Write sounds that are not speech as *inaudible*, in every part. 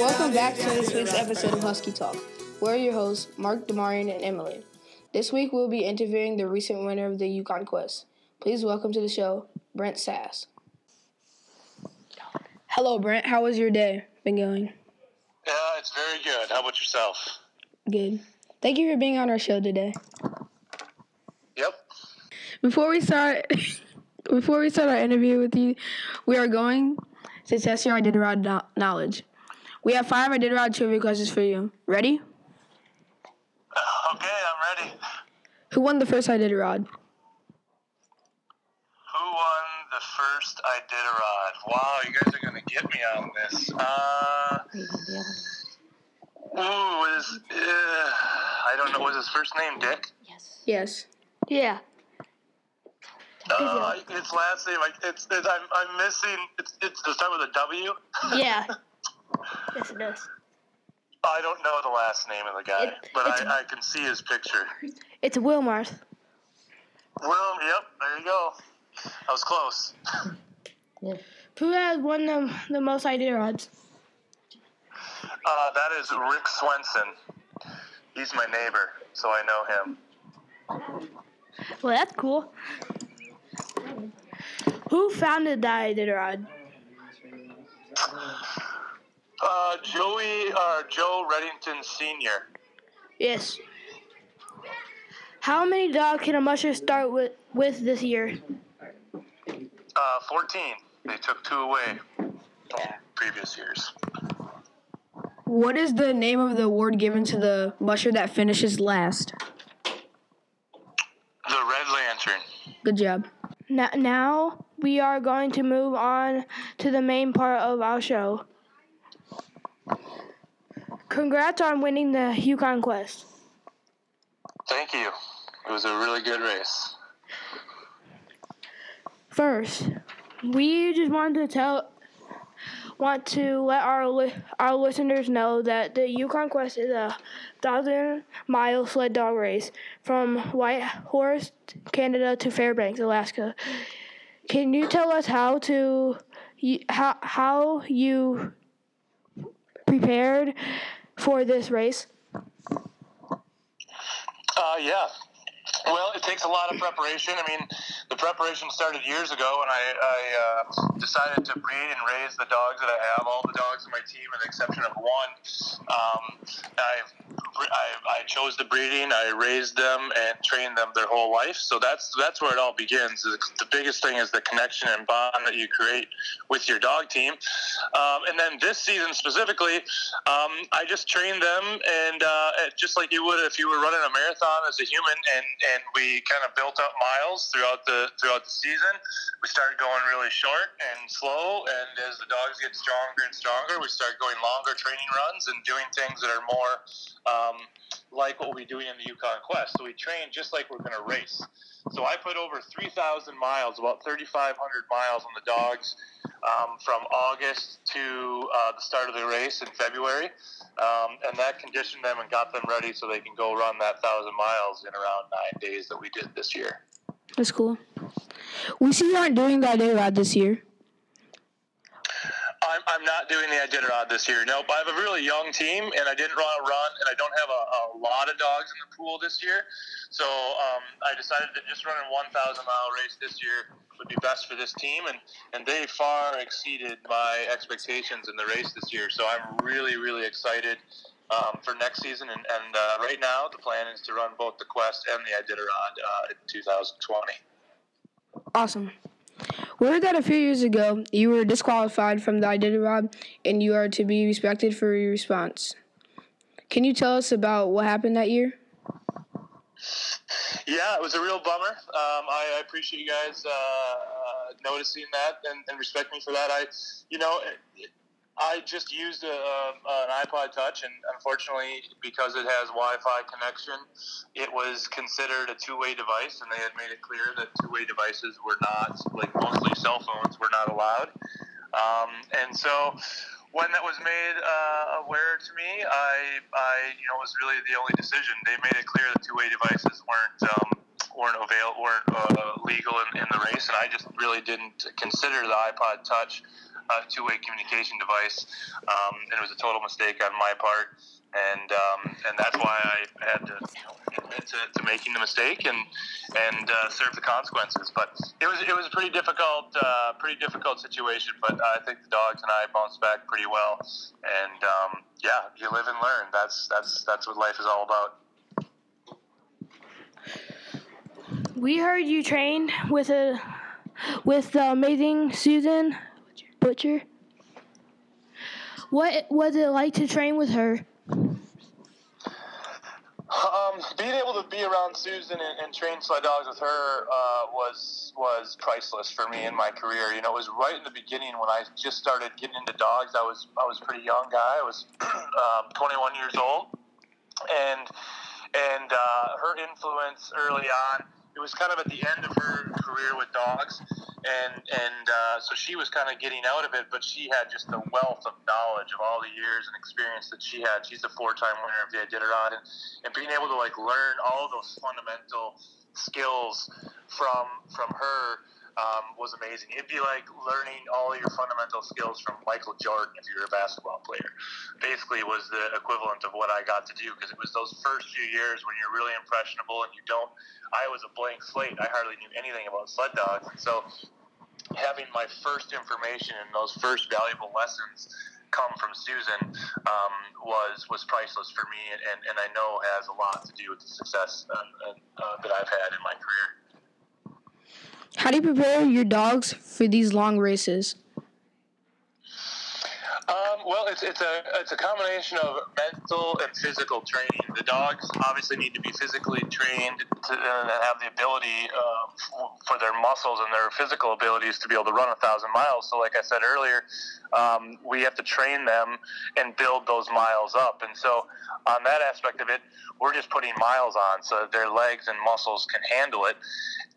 Welcome back to this week's episode of Husky Talk. We're your hosts, Mark, Demarian, and Emily. This week we'll be interviewing the recent winner of the Yukon Quest. Please welcome to the show, Brent Sass. Hello, Brent. How was your day been going? Yeah, it's very good. How about yourself? Good. Thank you for being on our show today. Yep. Before we start, *laughs* before we start our interview with you, we are going to test your no- knowledge. We have five Iditarod trivia questions for you. Ready? Okay, I'm ready. Who won the first Iditarod? Who won the first Iditarod? Wow, you guys are gonna get me on this. Uh, ooh, is uh, I don't know. Was his first name Dick? Yes. Yes. Yeah. Uh, his last name, like it's, it's I'm, I'm missing. It's it's to start with a W. Yeah. *laughs* yes, it does. I don't know the last name of the guy, It- but I, I can see his picture. It's Wilmarth. Well, yep, there you go. I was close. Who has won the, the most Iditarods? Uh, that is Rick Swenson. He's my neighbor, so I know him. Well, that's cool. Who founded the Iditarod? *laughs* Uh, Joey, uh, Joe Redington Sr. Yes. How many dogs can a musher start with, with this year? Uh, 14. They took two away from previous years. What is the name of the award given to the musher that finishes last? The Red Lantern. Good job. Now, now we are going to move on to the main part of our show. Congrats on winning the Yukon Quest. Thank you. It was a really good race. First, we just wanted to tell, want to let our li- our listeners know that the Yukon Quest is a thousand mile sled dog race from Whitehorse, Canada, to Fairbanks, Alaska. Can you tell us how to how how you prepared for this race? Uh, yeah. Well, it takes a lot of preparation. I mean, the preparation started years ago, and I, I uh, decided to breed and raise the dogs that I have. All the dogs in my team, with the exception of one, um, I, I, I chose the breeding. I raised them and trained them their whole life. So that's that's where it all begins. The biggest thing is the connection and bond that you create with your dog team. Um, and then this season specifically, um, I just trained them, and uh, just like you would if you were running a marathon as a human, and, and we kind of built up miles throughout the throughout the season. We started going really short and slow, and as the dogs get stronger and stronger, we start going longer training runs and doing things that are more um, like what we do in the Yukon Quest. So we train just like we're going to race. So I put over 3,000 miles, about 3,500 miles on the dogs um, from August to uh, the start of the race in February. Um, and that conditioned them and got them ready so they can go run that 1,000 miles in around nine days that we did this year. That's cool. We see you aren't doing that the Iditarod this year. I'm, not doing the Iditarod this year. Nope. I have a really young team, and I didn't want to run, and I don't have a, a lot of dogs in the pool this year. So um, I decided that just running 1,000 mile race this year would be best for this team, and, and they far exceeded my expectations in the race this year. So I'm really, really excited um, for next season. And, and uh, right now, the plan is to run both the Quest and the Iditarod uh, in 2020. Awesome. We heard that a few years ago you were disqualified from the Iditarod and you are to be respected for your response. Can you tell us about what happened that year? Yeah, it was a real bummer. Um, I, I appreciate you guys uh, uh, noticing that and, and respect me for that. I, you know, I just used a, a, an iPod Touch, and unfortunately, because it has Wi-Fi connection, it was considered a two-way device, and they had made it clear that two-way devices were not, like mostly cell phones, were not allowed. Um, and so, when that was made uh, aware to me, I, I, you know, was really the only decision. They made it clear that two-way devices weren't um, weren't avail weren't uh, legal in, in the race, and I just really didn't consider the iPod Touch a two-way communication device, um, and it was a total mistake on my part and um, and that's why I had to you know, admit to, to, making the mistake and and uh, serve the consequences. But it was it was a pretty difficult uh, pretty difficult situation. But I think the dogs and I bounced back pretty well. And um, yeah, you live and learn. That's that's that's what life is all about. We heard you train with a with the amazing Susan Butcher. What was it like to train with her? Um, being able to be around Susan and, and train sled dogs with her uh, was was priceless for me in my career. You know, it was right in the beginning when I just started getting into dogs. I was I was a pretty young guy. I was *clears throat* um, 21 years old, and and uh, her influence early on. It was kind of at the end of her career with dogs and and uh, so she was kind of getting out of it, but she had just the wealth of knowledge of all the years and experience that she had. She's a four-time winner of the Iditarod, and, and being able to like learn all those fundamental skills from from her um, was amazing. It'd be like learning all your fundamental skills from Michael Jordan if you're a basketball player. Basically, was the equivalent of what I got to do because it was those first few years when you're really impressionable and you don't. I was a blank slate. I hardly knew anything about sled dogs, and so having my first information and those first valuable lessons come from Susan um, was was priceless for me, and, and I know has a lot to do with the success uh, uh, that I've had in my career. How do you prepare your dogs for these long races? Um, well, it's, it's a it's a combination of mental and physical training. The dogs obviously need to be physically trained to uh, have the ability uh, for their muscles and their physical abilities to be able to run a thousand miles. So, like I said earlier, um, we have to train them and build those miles up. And so, on that aspect of it, we're just putting miles on so their legs and muscles can handle it.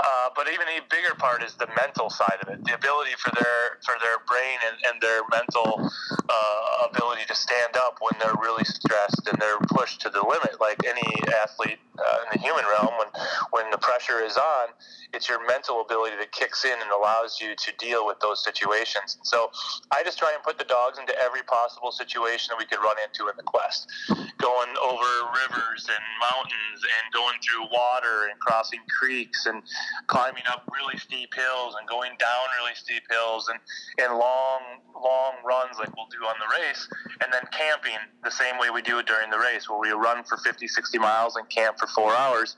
Uh, but even a bigger part is the mental side of it, the ability for their for their brain and, and their mental uh, ability to stand up when they're really stressed and they're pushed to the limit, like any athlete uh, in the human realm. When when the pressure is on, it's your mental ability that kicks in and allows you to deal with those situations. So I just try and put the dogs into every possible situation that we could run into in the quest, going over rivers and mountains and going through water and crossing creeks and climbing up really steep hills and going down really steep hills and, and long long runs like we'll do on the race and then camping the same way we do it during the race where we run for 50 60 miles and camp for four hours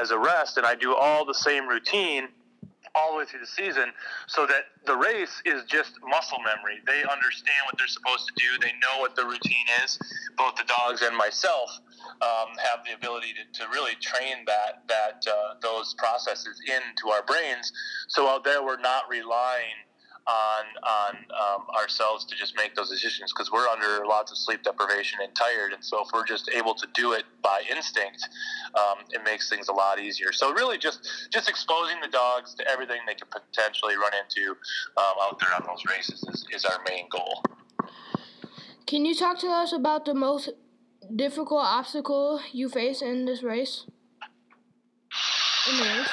as a rest, and I do all the same routine all the way through the season so that the race is just muscle memory. They understand what they're supposed to do. They know what the routine is. Both the dogs and myself um, have the ability to, to really train that that uh, those processes into our brains. So out there, we're not relying on on um, ourselves to just make those decisions because we're under lots of sleep deprivation and tired, and so if we're just able to do it by instinct, um, it makes things a lot easier. So really, just just exposing the dogs to everything they could potentially run into um, out there on those races is, is our main goal. Can you talk to us about the most difficult obstacle you face in this race? In the race?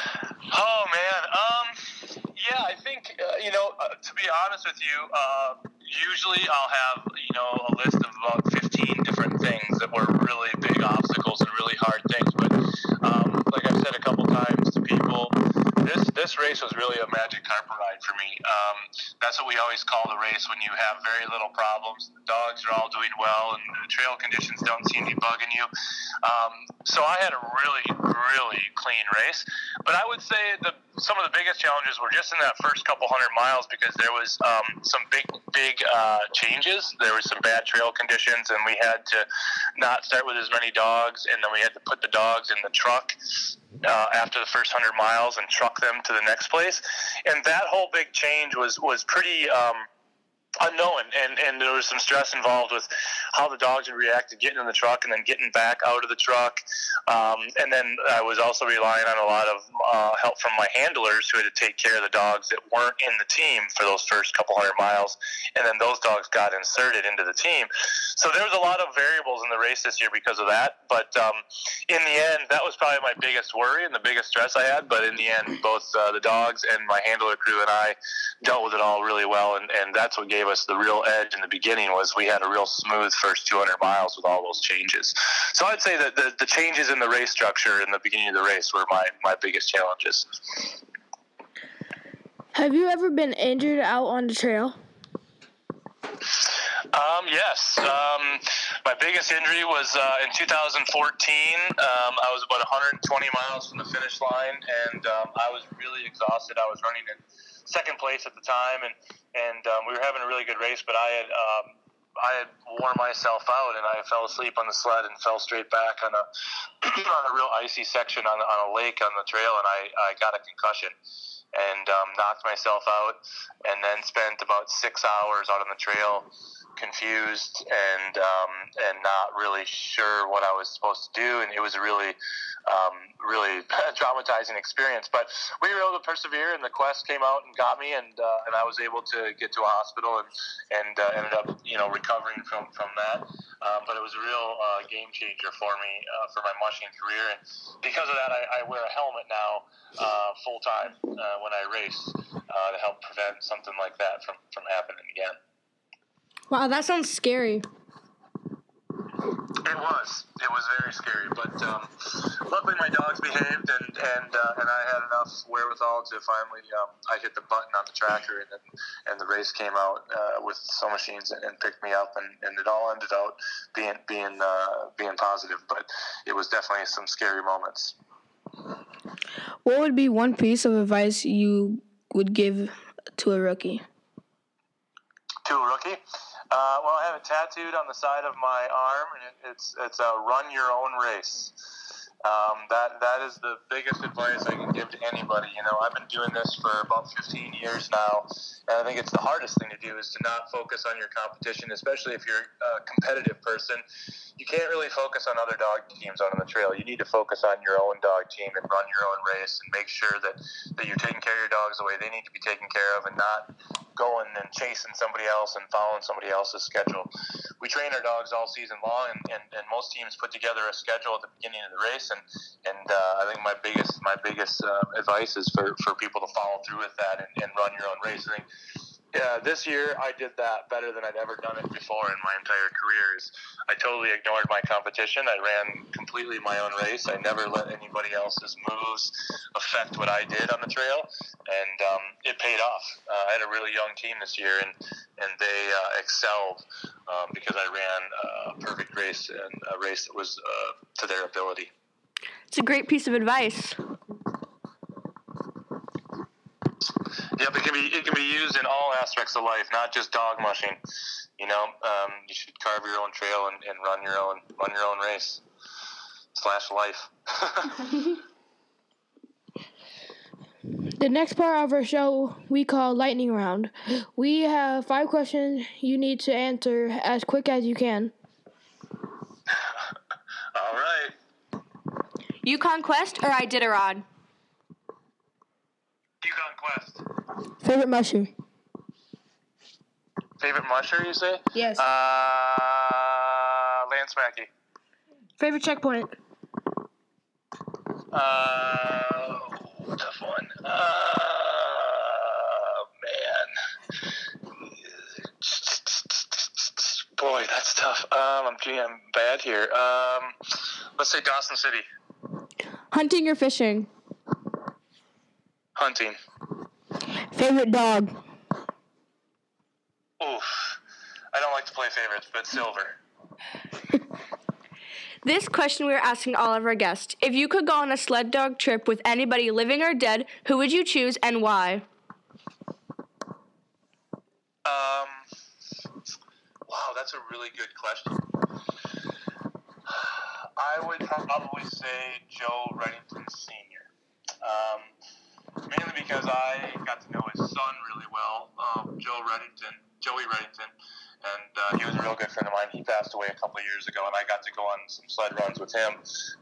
Oh man. Um yeah, I think uh, you know. Uh, to be honest with you, uh, usually I'll have you know a list of about fifteen different things that were really big obstacles and really hard things. But um, like I've said a couple times to people, this race was really a magic carpet ride for me. Um, that's what we always call the race when you have very little problems. The dogs are all doing well, and the trail conditions don't seem to be bugging you. Um, so I had a really really clean race. But I would say the some of the biggest challenges were just in that first couple hundred miles because there was um, some big, big uh, changes. There was some bad trail conditions, and we had to not start with as many dogs, and then we had to put the dogs in the truck uh, after the first hundred miles and truck them to the next place. And that whole big change was was pretty. Um, unknown and, and there was some stress involved with how the dogs would react to getting in the truck and then getting back out of the truck. Um, and then I was also relying on a lot of uh, help from my handlers who had to take care of the dogs that weren't in the team for those first couple hundred miles. And then those dogs got inserted into the team. So there was a lot of variables in the race this year because of that. But um, in the end that was probably my biggest worry and the biggest stress I had. But in the end both uh, the dogs and my handler crew and I dealt with it all really well. And, and that's what gave gave us the real edge in the beginning was we had a real smooth first 200 miles with all those changes. So I'd say that the, the changes in the race structure in the beginning of the race were my, my biggest challenges. Have you ever been injured out on the trail? Um, yes. Um, my biggest injury was uh, in 2014. Um, I was about 120 miles from the finish line, and um, I was really exhausted. I was running in second place at the time, and and um, we were having a really good race. But I had um, I had worn myself out, and I fell asleep on the sled and fell straight back on a *clears throat* on a real icy section on, on a lake on the trail, and I, I got a concussion and um, knocked myself out, and then spent about six hours out on the trail confused and um, and not really sure what I was supposed to do, and it was really um, really *laughs* traumatizing experience. But we were able to persevere, and the quest came out and got me, and uh, and I was able to get to a hospital and and uh, ended up you know recovering from from that. Um, but it was a real uh, game changer for me uh, for my mushing career, and because of that, I, I wear a helmet now uh, full time uh, when I race to help prevent something like that from from happening again. Wow, that sounds scary. It was. It was very scary, but um, luckily my dogs behaved, and and uh, and I had enough wherewithal to finally um, I hit the button on the tracker, and then, and the race came out uh, with some machines and, and, picked me up, and, and it all ended out being being uh, being positive, but it was definitely some scary moments. What would be one piece of advice you would give to a rookie? To a rookie. Uh, well, I have it tattooed on the side of my arm, and it, it's it's a run your own race. Um, that that is the biggest advice I can give to anybody. You know, I've been doing this for about 15 years now, and I think it's the hardest thing to do is to not focus on your competition, especially if you're a competitive person. You can't really focus on other dog teams on the trail. You need to focus on your own dog team and run your own race and make sure that, that you're taking care of your dogs the way they need to be taken care of and not going and chasing somebody else and following somebody else's schedule. We train our dogs all season long, and, and, and most teams put together a schedule at the beginning of the race and and uh, I think my biggest my biggest uh, advice is for, for people to follow through with that and, and run your own race. I think yeah, this year I did that better than I'd ever done it before in my entire career. Is I totally ignored my competition. I ran completely my own race. I never let anybody else's moves affect what I did on the trail, and um, it paid off. Uh, I had a really young team this year, and and they uh, excelled um, because I ran a perfect race and a race that was uh, to their ability. It's a great piece of advice. Yep, it can be it can be used in all aspects of life, not just dog mushing. You know, um, you should carve your own trail and, and run your own run your own race slash life. *laughs* the next part of our show we call lightning round. We have five questions you need to answer as quick as you can. *laughs* All right. Yukon Quest or Iditarod? Yukon Quest. Favorite musher? Favorite musher, you say? Yes. Uh, Lance Mackey. Favorite checkpoint? Uh, tough one. Uh, man. Boy, that's tough. Um, I'm, I'm bad here. Um, let's say Dawson City. Hunting or fishing? Hunting. Favorite dog? Oof. I don't like to play favorites, but silver. *laughs* This question we are asking all of our guests. If you could go on a sled dog trip with anybody living or dead, who would you choose and why? Um, wow, that's a really good question. *sighs* I would probably say Joe mainly because I got to know his son really well. Um, Joe Redington Joey Redington, and uh, he was a real good friend of mine. He passed away a couple of years ago, and I got to go on some sled runs with him.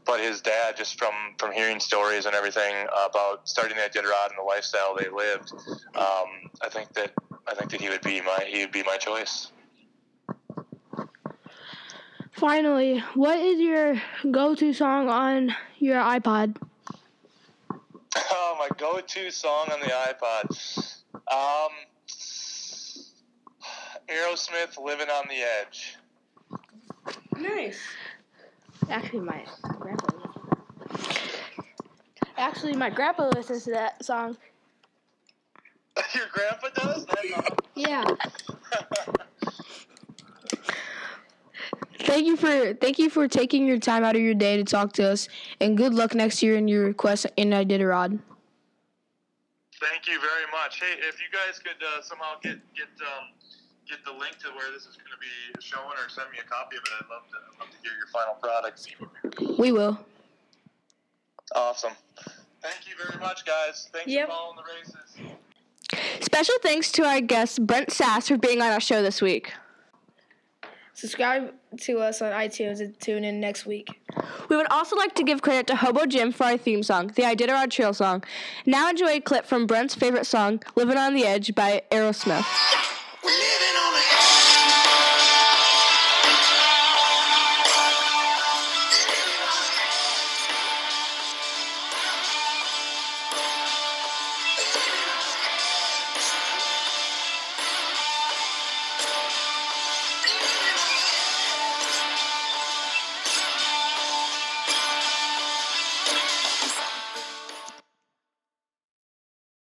But his dad, just from from hearing stories and everything about starting the Iditarod and the lifestyle they lived, um, I think that I think that he would be my he would be my choice. Finally, what is your go-to song on your iPod? My go-to song on the iPod. Um, Aerosmith, "Living on the Edge." Nice. Actually, my grandpa. Actually, my grandpa listens to that song. *laughs* Your grandpa does? That's awesome. Yeah. *laughs* Thank you for thank you for taking your time out of your day to talk to us, and good luck next year in your quest in Iditarod. Thank you very much. Hey, if you guys could uh, somehow get get um, get the link to where this is going to be shown, or send me a copy of it, I'd love to I'd love to hear your final product. We will. Awesome. Thank you very much, guys. Thanks Yep. for following the races. Special thanks to our guest Brent Sass for being on our show this week. Subscribe to us on iTunes and tune in next week. We would also like to give credit to Hobo Jim for our theme song, the Iditarod Trail song. Now enjoy a clip from Brent's favorite song, Living on the Edge by Aerosmith.